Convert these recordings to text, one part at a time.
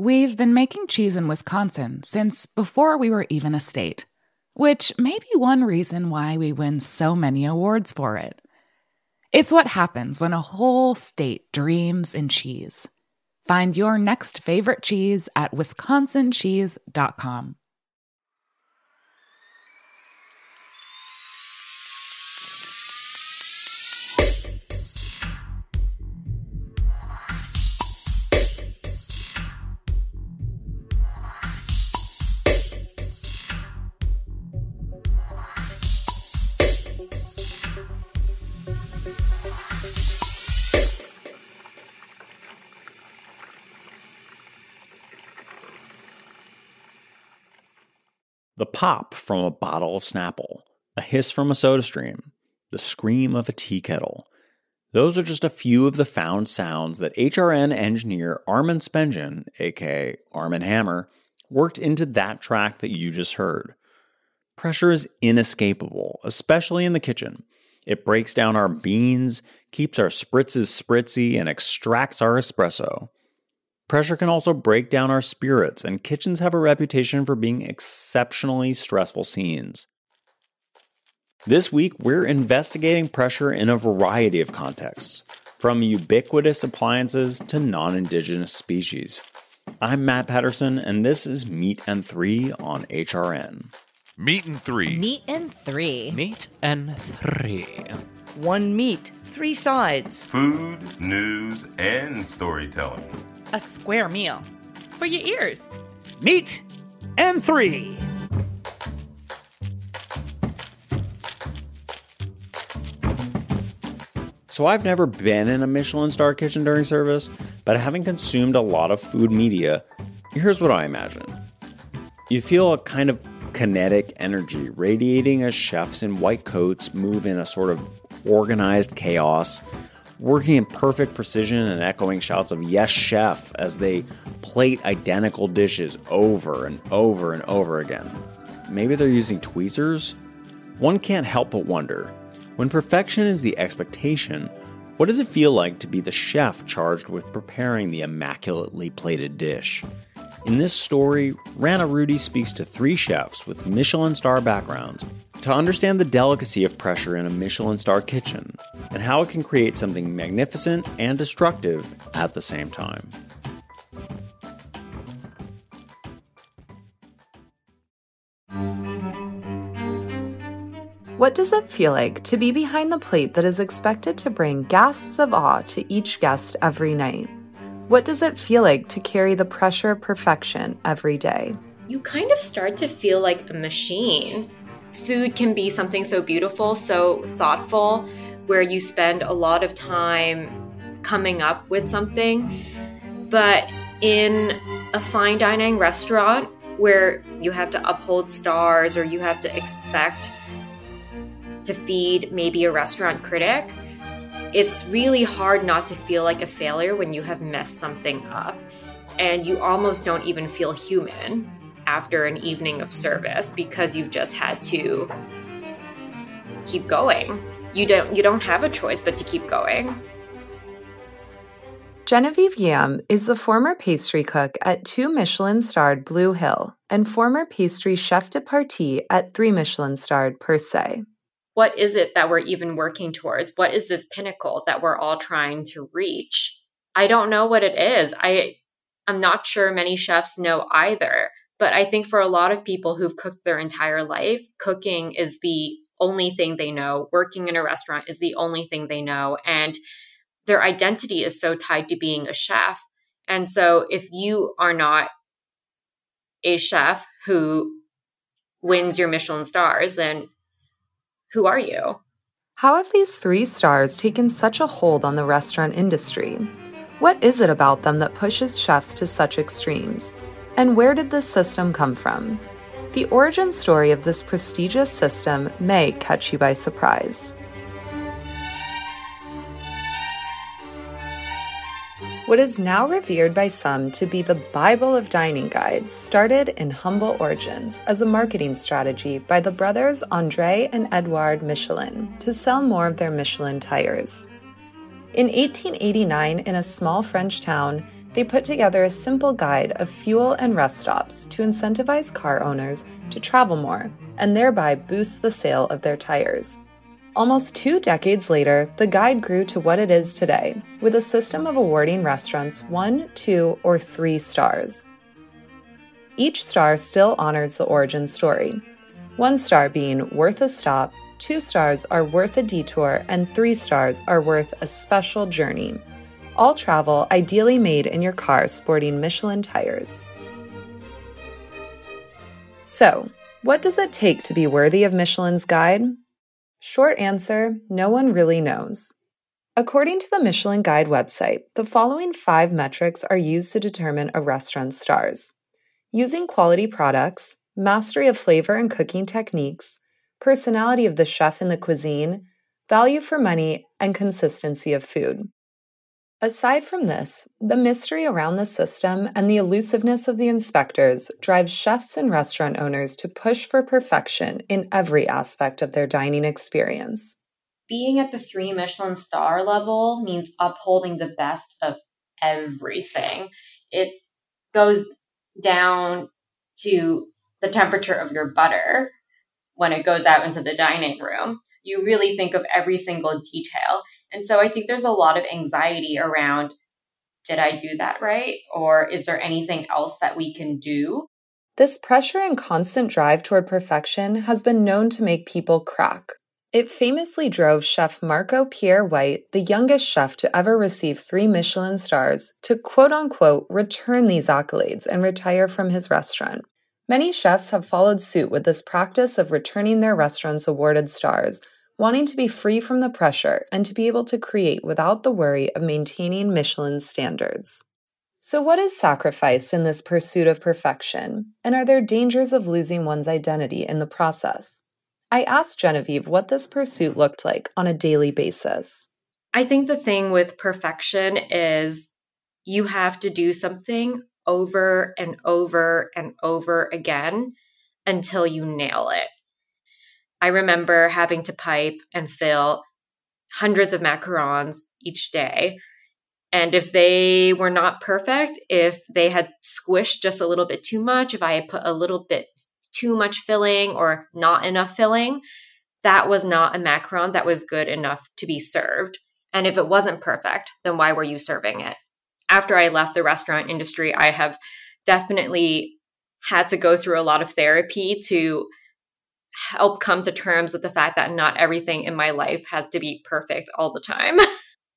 We've been making cheese in Wisconsin since before we were even a state, which may be one reason why we win so many awards for it. It's what happens when a whole state dreams in cheese. Find your next favorite cheese at wisconsincheese.com. The pop from a bottle of Snapple, a hiss from a soda stream, the scream of a tea kettle. Those are just a few of the found sounds that HRN engineer Armen Spengen, aka Armen Hammer, worked into that track that you just heard. Pressure is inescapable, especially in the kitchen. It breaks down our beans, keeps our spritzes spritzy, and extracts our espresso. Pressure can also break down our spirits, and kitchens have a reputation for being exceptionally stressful scenes. This week, we're investigating pressure in a variety of contexts, from ubiquitous appliances to non indigenous species. I'm Matt Patterson, and this is Meat and Three on HRN. Meat and three. Meat and three. Meat and three. One meat, three sides. Food, news, and storytelling. A square meal. For your ears. Meat and three. So, I've never been in a Michelin star kitchen during service, but having consumed a lot of food media, here's what I imagine. You feel a kind of kinetic energy radiating as chefs in white coats move in a sort of organized chaos, working in perfect precision and echoing shouts of yes, chef as they plate identical dishes over and over and over again. Maybe they're using tweezers? One can't help but wonder when perfection is the expectation, what does it feel like to be the chef charged with preparing the immaculately plated dish? In this story, Rana Rudy speaks to three chefs with Michelin star backgrounds to understand the delicacy of pressure in a Michelin star kitchen and how it can create something magnificent and destructive at the same time. What does it feel like to be behind the plate that is expected to bring gasps of awe to each guest every night? What does it feel like to carry the pressure of perfection every day? You kind of start to feel like a machine. Food can be something so beautiful, so thoughtful, where you spend a lot of time coming up with something. But in a fine dining restaurant where you have to uphold stars or you have to expect to feed maybe a restaurant critic, it's really hard not to feel like a failure when you have messed something up. And you almost don't even feel human after an evening of service because you've just had to keep going. you don't you don't have a choice but to keep going. Genevieve Yam is the former pastry cook at two Michelin starred Blue Hill and former pastry chef de partie at three Michelin starred Per Se. What is it that we're even working towards? What is this pinnacle that we're all trying to reach? I don't know what it is. I I'm not sure many chefs know either. But I think for a lot of people who've cooked their entire life, cooking is the only thing they know. Working in a restaurant is the only thing they know. And their identity is so tied to being a chef. And so if you are not a chef who wins your Michelin stars, then who are you? How have these three stars taken such a hold on the restaurant industry? What is it about them that pushes chefs to such extremes? And where did this system come from? The origin story of this prestigious system may catch you by surprise. What is now revered by some to be the Bible of dining guides started in humble origins as a marketing strategy by the brothers Andre and Edouard Michelin to sell more of their Michelin tires. In 1889, in a small French town, they put together a simple guide of fuel and rest stops to incentivize car owners to travel more and thereby boost the sale of their tires. Almost two decades later, the guide grew to what it is today, with a system of awarding restaurants one, two, or three stars. Each star still honors the origin story, one star being worth a stop, two stars are worth a detour, and three stars are worth a special journey. All travel ideally made in your car sporting Michelin tires. So, what does it take to be worthy of Michelin's guide? Short answer no one really knows. According to the Michelin Guide website, the following five metrics are used to determine a restaurant's stars using quality products, mastery of flavor and cooking techniques, personality of the chef in the cuisine, value for money, and consistency of food. Aside from this, the mystery around the system and the elusiveness of the inspectors drives chefs and restaurant owners to push for perfection in every aspect of their dining experience. Being at the three Michelin star level means upholding the best of everything. It goes down to the temperature of your butter when it goes out into the dining room. You really think of every single detail. And so I think there's a lot of anxiety around did I do that right? Or is there anything else that we can do? This pressure and constant drive toward perfection has been known to make people crack. It famously drove chef Marco Pierre White, the youngest chef to ever receive three Michelin stars, to quote unquote return these accolades and retire from his restaurant. Many chefs have followed suit with this practice of returning their restaurant's awarded stars, wanting to be free from the pressure and to be able to create without the worry of maintaining Michelin standards. So, what is sacrificed in this pursuit of perfection, and are there dangers of losing one's identity in the process? I asked Genevieve what this pursuit looked like on a daily basis. I think the thing with perfection is you have to do something over and over and over again until you nail it. I remember having to pipe and fill hundreds of macarons each day. And if they were not perfect, if they had squished just a little bit too much, if I had put a little bit too much filling or not enough filling, that was not a macaron that was good enough to be served. And if it wasn't perfect, then why were you serving it? After I left the restaurant industry, I have definitely had to go through a lot of therapy to help come to terms with the fact that not everything in my life has to be perfect all the time.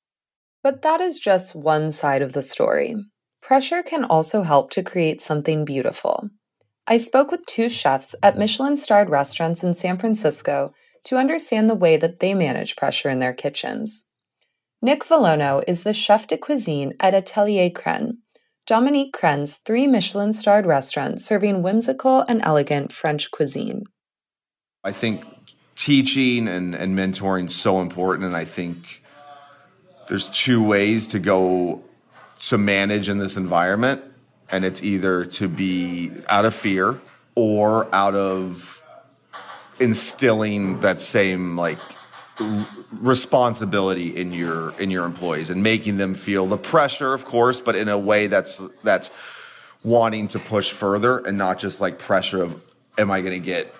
but that is just one side of the story. Pressure can also help to create something beautiful. I spoke with two chefs at Michelin starred restaurants in San Francisco to understand the way that they manage pressure in their kitchens. Nick Valono is the chef de cuisine at Atelier Crenn, Dominique Crenn's three Michelin starred restaurant serving whimsical and elegant French cuisine. I think teaching and, and mentoring is so important, and I think there's two ways to go to manage in this environment, and it's either to be out of fear or out of instilling that same like responsibility in your in your employees and making them feel the pressure of course but in a way that's that's wanting to push further and not just like pressure of am i going to get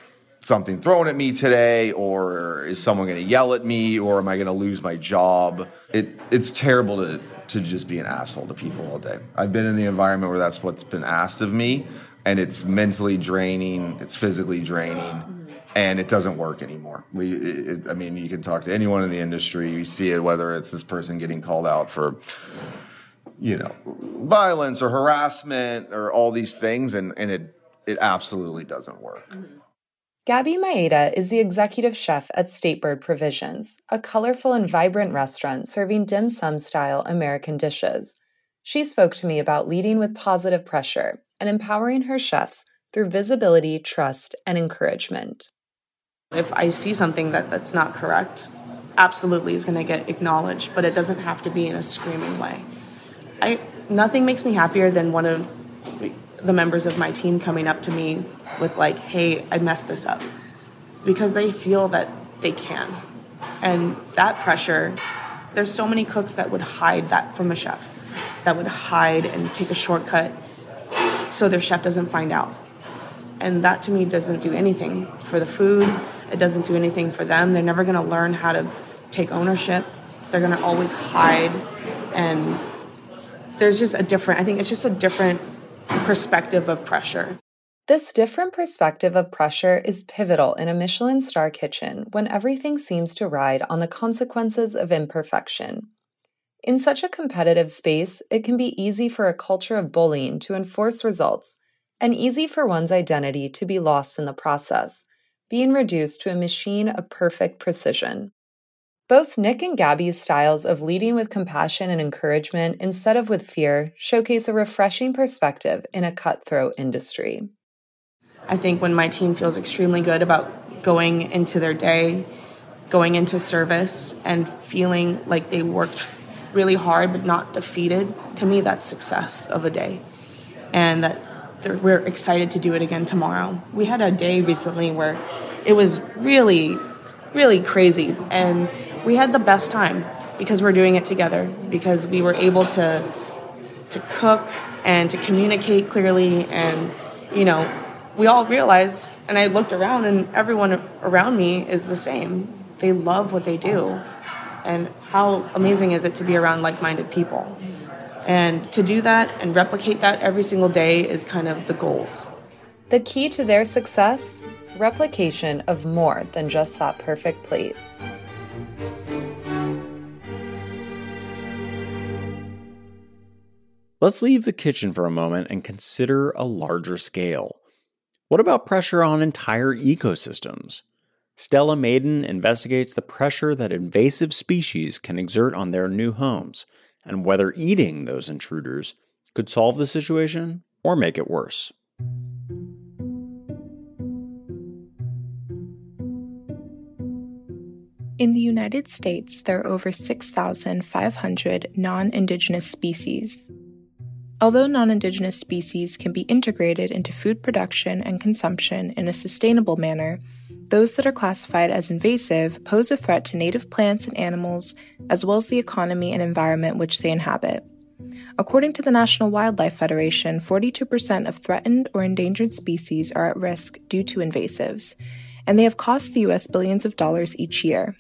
something thrown at me today or is someone going to yell at me or am i going to lose my job it it's terrible to to just be an asshole to people all day i've been in the environment where that's what's been asked of me and it's mentally draining it's physically draining and it doesn't work anymore. We, it, I mean, you can talk to anyone in the industry. You see it whether it's this person getting called out for, you know, violence or harassment or all these things, and and it it absolutely doesn't work. Mm-hmm. Gabby Maeda is the executive chef at State Bird Provisions, a colorful and vibrant restaurant serving dim sum style American dishes. She spoke to me about leading with positive pressure and empowering her chefs through visibility, trust, and encouragement. If I see something that, that's not correct, absolutely is going to get acknowledged, but it doesn't have to be in a screaming way. I nothing makes me happier than one of the members of my team coming up to me with like, "Hey, I messed this up," because they feel that they can, and that pressure. There's so many cooks that would hide that from a chef, that would hide and take a shortcut so their chef doesn't find out. And that to me doesn't do anything for the food, it doesn't do anything for them. They're never going to learn how to take ownership. They're going to always hide. And there's just a different, I think it's just a different perspective of pressure. This different perspective of pressure is pivotal in a Michelin star kitchen when everything seems to ride on the consequences of imperfection. In such a competitive space, it can be easy for a culture of bullying to enforce results and easy for one's identity to be lost in the process being reduced to a machine of perfect precision. Both Nick and Gabby's styles of leading with compassion and encouragement instead of with fear showcase a refreshing perspective in a cutthroat industry. I think when my team feels extremely good about going into their day, going into service, and feeling like they worked really hard but not defeated, to me, that's success of a day. And that we're excited to do it again tomorrow. We had a day recently where it was really, really crazy. And we had the best time because we're doing it together, because we were able to to cook and to communicate clearly and you know we all realized and i looked around and everyone around me is the same. They love what they do. And how amazing is it to be around like-minded people? And to do that and replicate that every single day is kind of the goals. The key to their success replication of more than just that perfect plate. Let's leave the kitchen for a moment and consider a larger scale. What about pressure on entire ecosystems? Stella Maiden investigates the pressure that invasive species can exert on their new homes and whether eating those intruders could solve the situation or make it worse. In the United States, there are over 6,500 non Indigenous species. Although non Indigenous species can be integrated into food production and consumption in a sustainable manner, those that are classified as invasive pose a threat to native plants and animals, as well as the economy and environment which they inhabit. According to the National Wildlife Federation, 42% of threatened or endangered species are at risk due to invasives, and they have cost the US billions of dollars each year.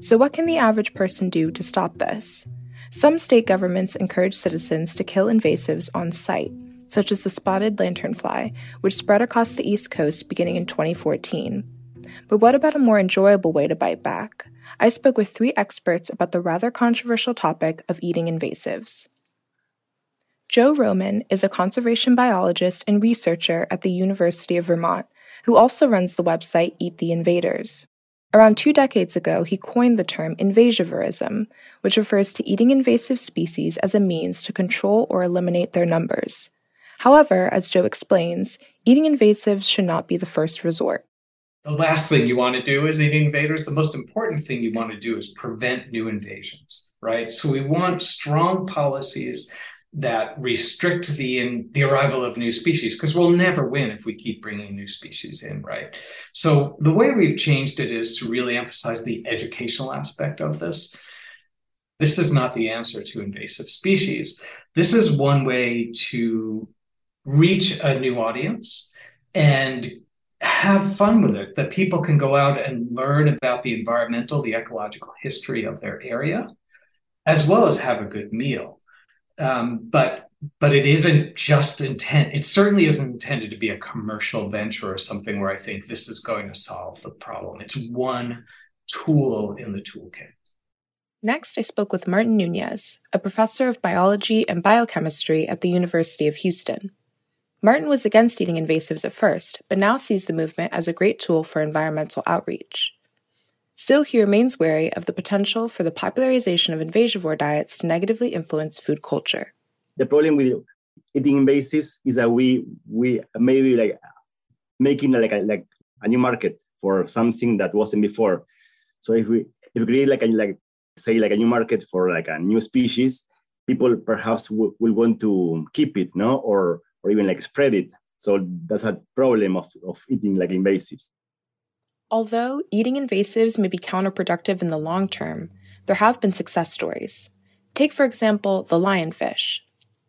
So, what can the average person do to stop this? Some state governments encourage citizens to kill invasives on site, such as the spotted lanternfly, which spread across the East Coast beginning in 2014. But what about a more enjoyable way to bite back? I spoke with three experts about the rather controversial topic of eating invasives. Joe Roman is a conservation biologist and researcher at the University of Vermont who also runs the website Eat the Invaders. Around two decades ago, he coined the term invasivorism, which refers to eating invasive species as a means to control or eliminate their numbers. However, as Joe explains, eating invasives should not be the first resort. The last thing you want to do is eat invaders. The most important thing you want to do is prevent new invasions, right? So we want strong policies that restrict the in, the arrival of new species because we'll never win if we keep bringing new species in right? So the way we've changed it is to really emphasize the educational aspect of this. This is not the answer to invasive species. This is one way to reach a new audience and have fun with it that people can go out and learn about the environmental the ecological history of their area as well as have a good meal um, but but it isn't just intent it certainly isn't intended to be a commercial venture or something where i think this is going to solve the problem it's one tool in the toolkit Next, I spoke with Martin Nunez, a professor of biology and biochemistry at the University of Houston. Martin was against eating invasives at first, but now sees the movement as a great tool for environmental outreach. Still, he remains wary of the potential for the popularization of invasivore diets to negatively influence food culture. The problem with eating invasives is that we we maybe like making like a, like a new market for something that wasn't before. So if we if we create like a like say like a new market for like a new species, people perhaps w- will want to keep it, no, or or even like spread it. So that's a problem of, of eating like invasives. Although eating invasives may be counterproductive in the long term, there have been success stories. Take, for example, the lionfish.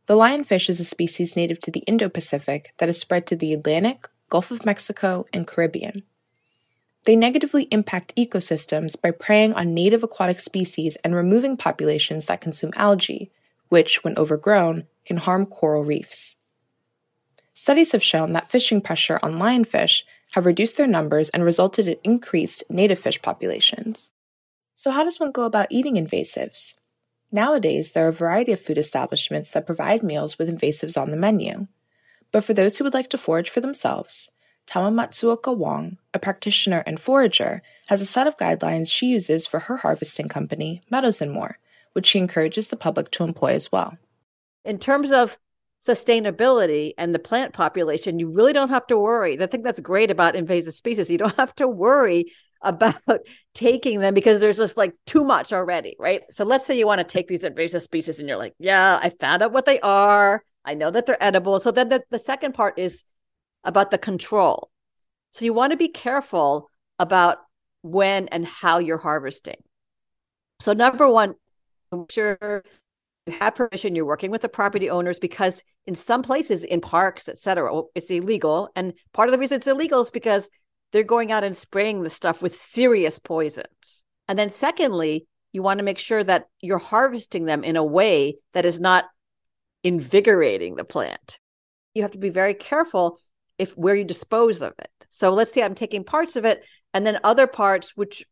The lionfish is a species native to the Indo Pacific that has spread to the Atlantic, Gulf of Mexico, and Caribbean. They negatively impact ecosystems by preying on native aquatic species and removing populations that consume algae, which, when overgrown, can harm coral reefs. Studies have shown that fishing pressure on lionfish have reduced their numbers and resulted in increased native fish populations. So, how does one go about eating invasives? Nowadays, there are a variety of food establishments that provide meals with invasives on the menu. But for those who would like to forage for themselves, Tama Matsuoka Wong, a practitioner and forager, has a set of guidelines she uses for her harvesting company, Meadows and More, which she encourages the public to employ as well. In terms of sustainability and the plant population, you really don't have to worry. The thing that's great about invasive species, you don't have to worry about taking them because there's just like too much already, right? So let's say you want to take these invasive species and you're like, yeah, I found out what they are. I know that they're edible. So then the, the second part is about the control. So you want to be careful about when and how you're harvesting. So number one, make sure you have permission you're working with the property owners because in some places in parks etc oh, it's illegal. And part of the reason it's illegal is because they're going out and spraying the stuff with serious poisons. And then secondly you want to make sure that you're harvesting them in a way that is not invigorating the plant. You have to be very careful if where you dispose of it. So let's say i'm taking parts of it and then other parts which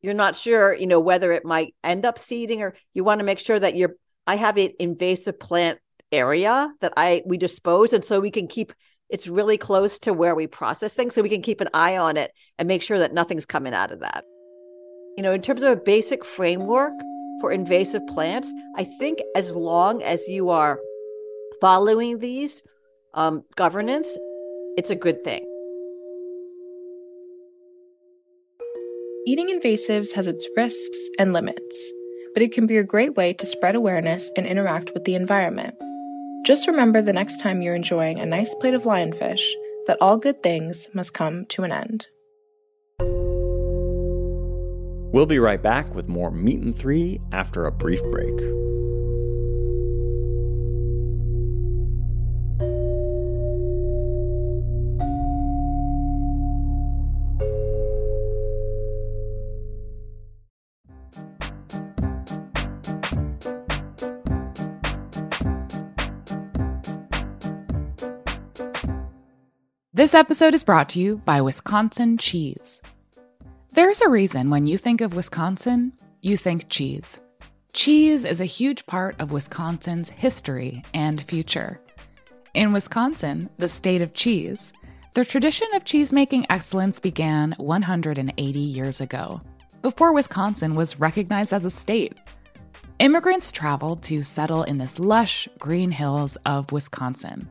you're not sure you know whether it might end up seeding or you want to make sure that you're I have an invasive plant area that I we dispose, and so we can keep it's really close to where we process things, so we can keep an eye on it and make sure that nothing's coming out of that. You know, in terms of a basic framework for invasive plants, I think as long as you are following these um, governance, it's a good thing. Eating invasives has its risks and limits but it can be a great way to spread awareness and interact with the environment. Just remember the next time you're enjoying a nice plate of lionfish that all good things must come to an end. We'll be right back with more Meat and Three after a brief break. This episode is brought to you by Wisconsin Cheese. There's a reason when you think of Wisconsin, you think cheese. Cheese is a huge part of Wisconsin's history and future. In Wisconsin, the state of cheese, the tradition of cheese-making excellence began 180 years ago, before Wisconsin was recognized as a state. Immigrants traveled to settle in this lush green hills of Wisconsin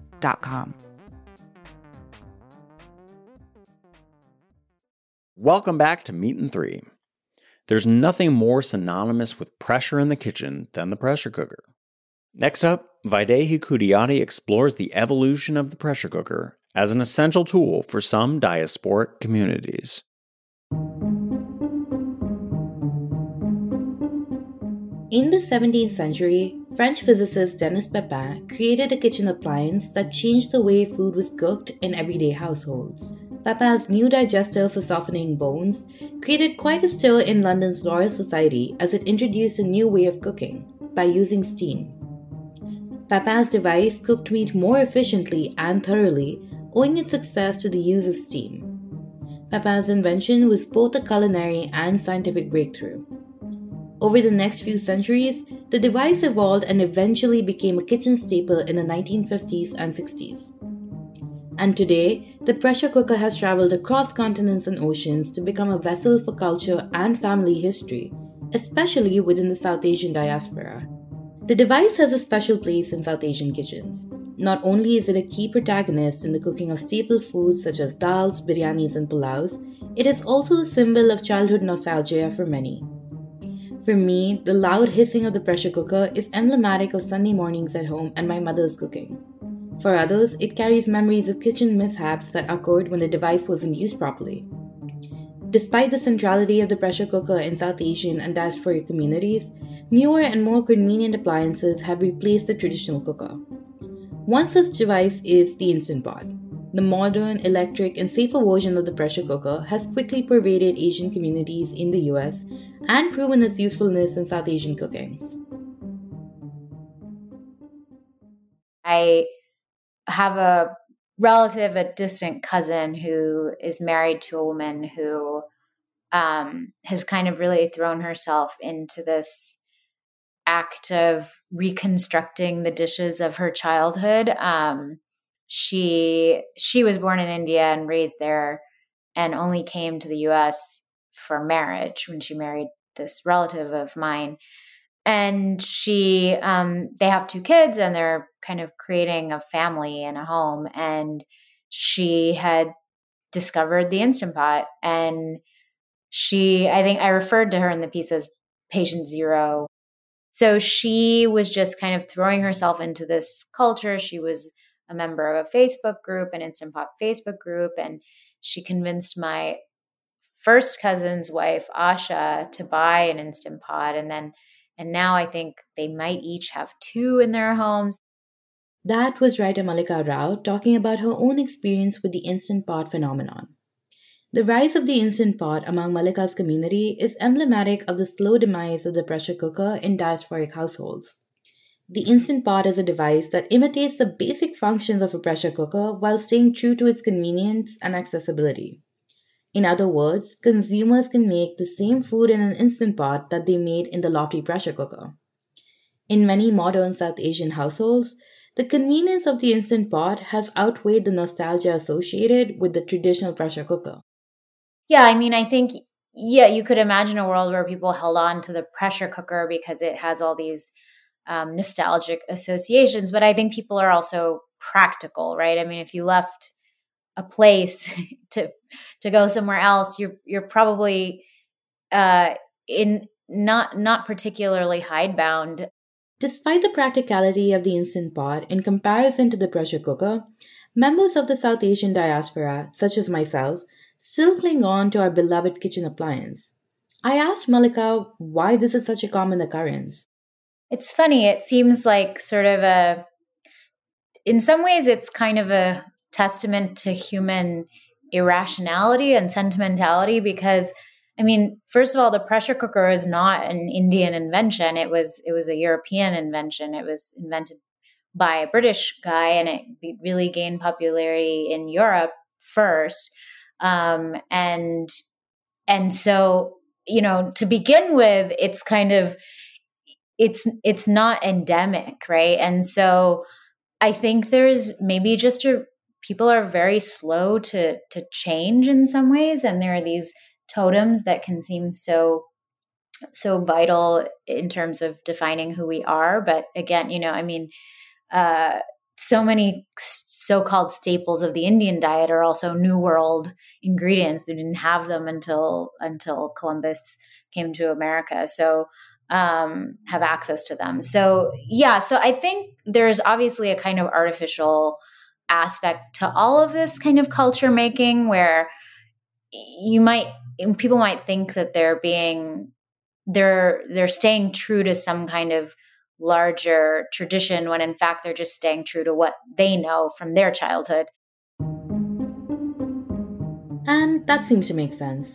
Welcome back to Meat and Three. There's nothing more synonymous with pressure in the kitchen than the pressure cooker. Next up, Vaidehi Kudiyati explores the evolution of the pressure cooker as an essential tool for some diasporic communities. In the 17th century, French physicist Denis Papin created a kitchen appliance that changed the way food was cooked in everyday households. Papin's new digester for softening bones created quite a stir in London's Royal Society as it introduced a new way of cooking by using steam. Papin's device cooked meat more efficiently and thoroughly, owing its success to the use of steam. Papin's invention was both a culinary and scientific breakthrough. Over the next few centuries, the device evolved and eventually became a kitchen staple in the 1950s and 60s. And today, the pressure cooker has traveled across continents and oceans to become a vessel for culture and family history, especially within the South Asian diaspora. The device has a special place in South Asian kitchens. Not only is it a key protagonist in the cooking of staple foods such as dals, biryanis, and pulaus, it is also a symbol of childhood nostalgia for many. For me, the loud hissing of the pressure cooker is emblematic of Sunday mornings at home and my mother's cooking. For others, it carries memories of kitchen mishaps that occurred when the device wasn't used properly. Despite the centrality of the pressure cooker in South Asian and diasporic communities, newer and more convenient appliances have replaced the traditional cooker. One such device is the Instant Pot. The modern, electric, and safer version of the pressure cooker has quickly pervaded Asian communities in the US and proven its usefulness in South Asian cooking. I have a relative, a distant cousin who is married to a woman who um, has kind of really thrown herself into this act of reconstructing the dishes of her childhood. Um, she she was born in India and raised there, and only came to the U.S. for marriage when she married this relative of mine. And she, um, they have two kids, and they're kind of creating a family and a home. And she had discovered the Instant Pot, and she, I think I referred to her in the piece as patient zero so she was just kind of throwing herself into this culture. She was a member of a Facebook group, an Instant Pot Facebook group, and she convinced my first cousin's wife, Asha, to buy an Instant Pot. And then, and now I think they might each have two in their homes. That was writer Mallika Rao talking about her own experience with the Instant Pot phenomenon. The rise of the Instant Pot among Mallika's community is emblematic of the slow demise of the pressure cooker in diasporic households. The Instant Pot is a device that imitates the basic functions of a pressure cooker while staying true to its convenience and accessibility. In other words, consumers can make the same food in an Instant Pot that they made in the lofty pressure cooker. In many modern South Asian households, the convenience of the Instant Pot has outweighed the nostalgia associated with the traditional pressure cooker. Yeah, I mean, I think yeah, you could imagine a world where people held on to the pressure cooker because it has all these um, nostalgic associations. But I think people are also practical, right? I mean, if you left a place to to go somewhere else, you're you're probably uh, in not not particularly hidebound. Despite the practicality of the instant pot in comparison to the pressure cooker, members of the South Asian diaspora, such as myself, still cling on to our beloved kitchen appliance. I asked Mallika why this is such a common occurrence. It's funny, it seems like sort of a, in some ways, it's kind of a testament to human irrationality and sentimentality because I mean, first of all, the pressure cooker is not an Indian invention. It was it was a European invention. It was invented by a British guy and it really gained popularity in Europe first. Um, and and so you know to begin with it's kind of it's it's not endemic, right? And so I think there's maybe just a people are very slow to to change in some ways and there are these totems that can seem so so vital in terms of defining who we are. But again you know i mean uh so many so-called staples of the indian diet are also new world ingredients. They didn't have them until until columbus came to america. So um have access to them. So yeah so i think there's obviously a kind of artificial aspect to all of this kind of culture making where you might people might think that they're being they're they're staying true to some kind of larger tradition when in fact they're just staying true to what they know from their childhood. And that seems to make sense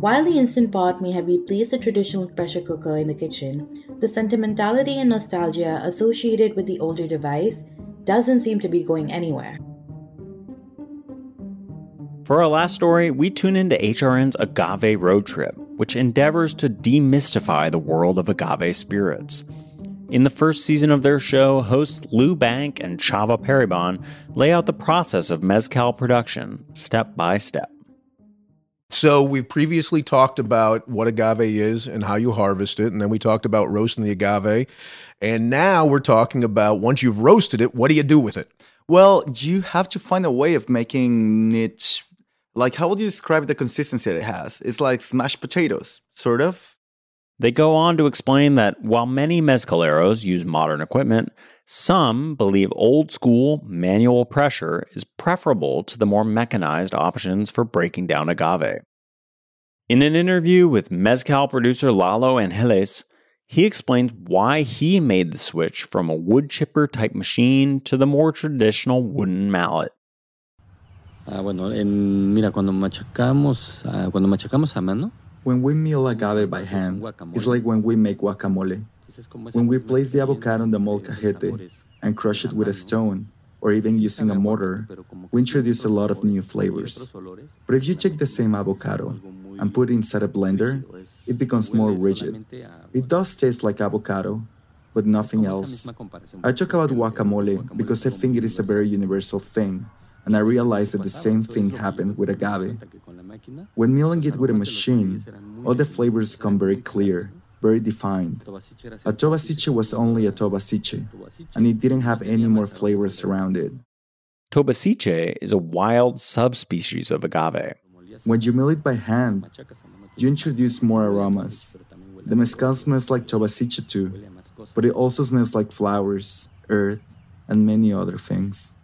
while the Instant Pot may have replaced the traditional pressure cooker in the kitchen, the sentimentality and nostalgia associated with the older device doesn't seem to be going anywhere. For our last story, we tune into HRN's Agave Road Trip, which endeavors to demystify the world of agave spirits. In the first season of their show, hosts Lou Bank and Chava Periban lay out the process of mezcal production step by step. So we've previously talked about what agave is and how you harvest it, and then we talked about roasting the agave. And now we're talking about once you've roasted it, what do you do with it? Well, you have to find a way of making it like how would you describe the consistency that it has? It's like smashed potatoes, sort of. They go on to explain that while many mezcaleros use modern equipment, some believe old school manual pressure is preferable to the more mechanized options for breaking down agave. In an interview with Mezcal producer Lalo Angeles, he explains why he made the switch from a wood chipper type machine to the more traditional wooden mallet. Ah, bueno, en, mira, cuando machacamos, uh, cuando machacamos a mano, when we mill agave by hand, it's like when we make guacamole. When we place the avocado on the molcajete and crush it with a stone, or even using a mortar, we introduce a lot of new flavors. But if you take the same avocado and put it inside a blender, it becomes more rigid. It does taste like avocado, but nothing else. I talk about guacamole because I think it is a very universal thing, and I realized that the same thing happened with agave. When milling it with a machine, all the flavors come very clear, very defined. A tobasiche was only a tobasiche, and it didn't have any more flavors around it. Tobasiche is a wild subspecies of agave. When you mill it by hand, you introduce more aromas. The mezcal smells like tobasiche too, but it also smells like flowers, earth, and many other things.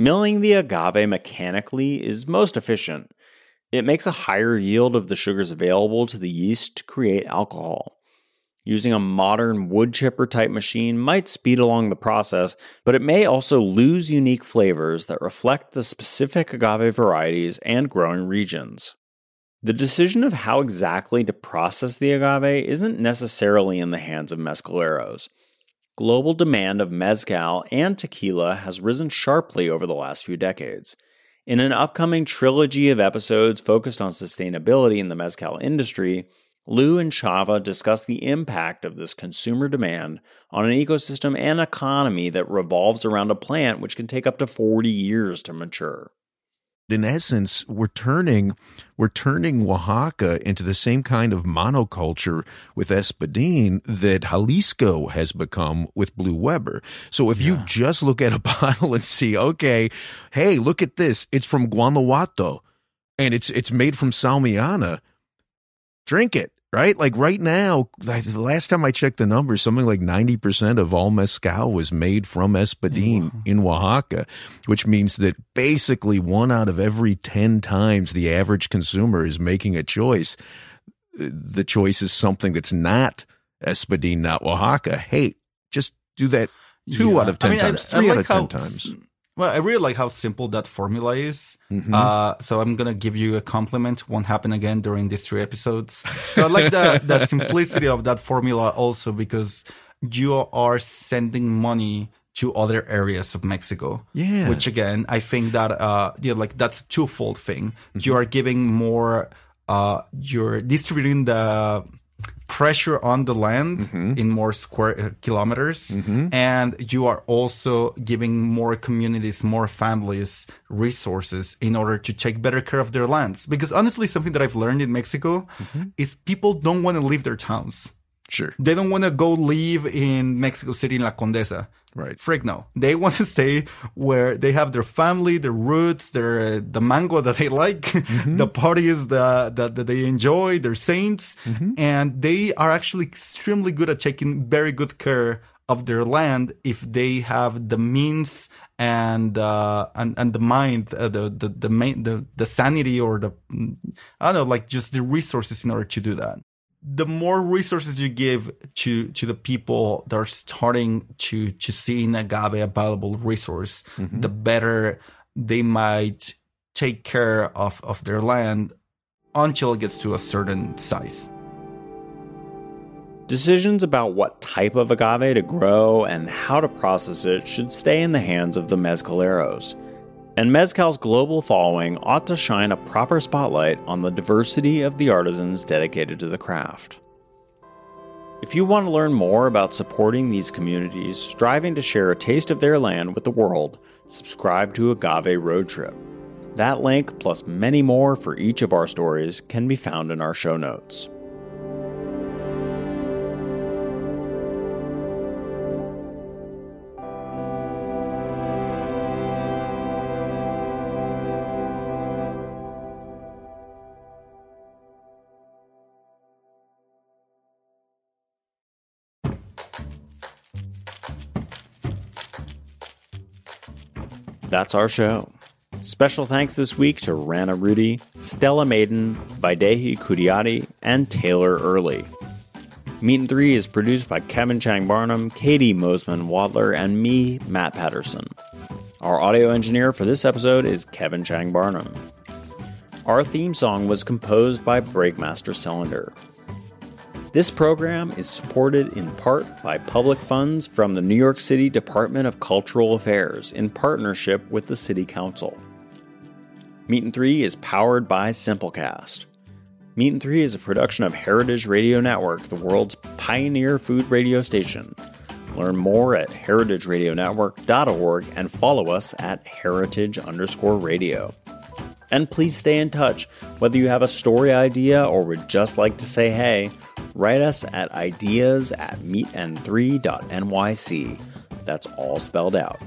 Milling the agave mechanically is most efficient. It makes a higher yield of the sugars available to the yeast to create alcohol. Using a modern wood chipper type machine might speed along the process, but it may also lose unique flavors that reflect the specific agave varieties and growing regions. The decision of how exactly to process the agave isn't necessarily in the hands of mezcaleros global demand of mezcal and tequila has risen sharply over the last few decades. In an upcoming trilogy of episodes focused on sustainability in the mezcal industry, Lou and Chava discuss the impact of this consumer demand on an ecosystem and economy that revolves around a plant which can take up to 40 years to mature in essence, we're turning we're turning Oaxaca into the same kind of monoculture with Espadin that Jalisco has become with Blue Weber. So if yeah. you just look at a bottle and see, okay, hey, look at this, it's from Guanajuato, and it's it's made from Salmiana, drink it right? Like right now, the last time I checked the numbers, something like 90% of all mezcal was made from Espadin in Oaxaca, which means that basically one out of every 10 times the average consumer is making a choice. The choice is something that's not Espadin, not Oaxaca. Hey, just do that two yeah. out of 10 I mean, times, I, three I like out of 10 times. Well, I really like how simple that formula is. Mm-hmm. Uh, so I'm gonna give you a compliment. Won't happen again during these three episodes. So I like the the simplicity of that formula also because you are sending money to other areas of Mexico. Yeah. Which again, I think that uh, yeah, like that's a twofold thing. Mm-hmm. You are giving more. Uh, you're distributing the pressure on the land mm-hmm. in more square uh, kilometers. Mm-hmm. And you are also giving more communities, more families resources in order to take better care of their lands. Because honestly, something that I've learned in Mexico mm-hmm. is people don't want to leave their towns. Sure. They don't want to go live in Mexico City in La Condesa. Right. Freak no. They want to stay where they have their family, their roots, their the mango that they like, mm-hmm. the parties that, that, that they enjoy, their saints, mm-hmm. and they are actually extremely good at taking very good care of their land if they have the means and uh, and and the mind, uh, the the the main the the sanity or the I don't know, like just the resources in order to do that the more resources you give to to the people that are starting to to see in agave a valuable resource, mm-hmm. the better they might take care of of their land until it gets to a certain size. Decisions about what type of agave to grow and how to process it should stay in the hands of the mezcaleros and Mezcal's global following ought to shine a proper spotlight on the diversity of the artisans dedicated to the craft. If you want to learn more about supporting these communities striving to share a taste of their land with the world, subscribe to Agave Road Trip. That link, plus many more for each of our stories, can be found in our show notes. That's our show. Special thanks this week to Rana Rudy, Stella Maiden, Vaidehi Kudiati, and Taylor Early. Meat and Three is produced by Kevin Chang Barnum, Katie Mosman Wadler, and me, Matt Patterson. Our audio engineer for this episode is Kevin Chang Barnum. Our theme song was composed by Breakmaster Cylinder. This program is supported in part by public funds from the New York City Department of Cultural Affairs in partnership with the City Council. Meat and Three is powered by Simplecast. Meat and Three is a production of Heritage Radio Network, the world's pioneer food radio station. Learn more at heritageradionetwork.org and follow us at heritage underscore radio. And please stay in touch. Whether you have a story idea or would just like to say hey, write us at ideas at meatandthree.nyc. That's all spelled out.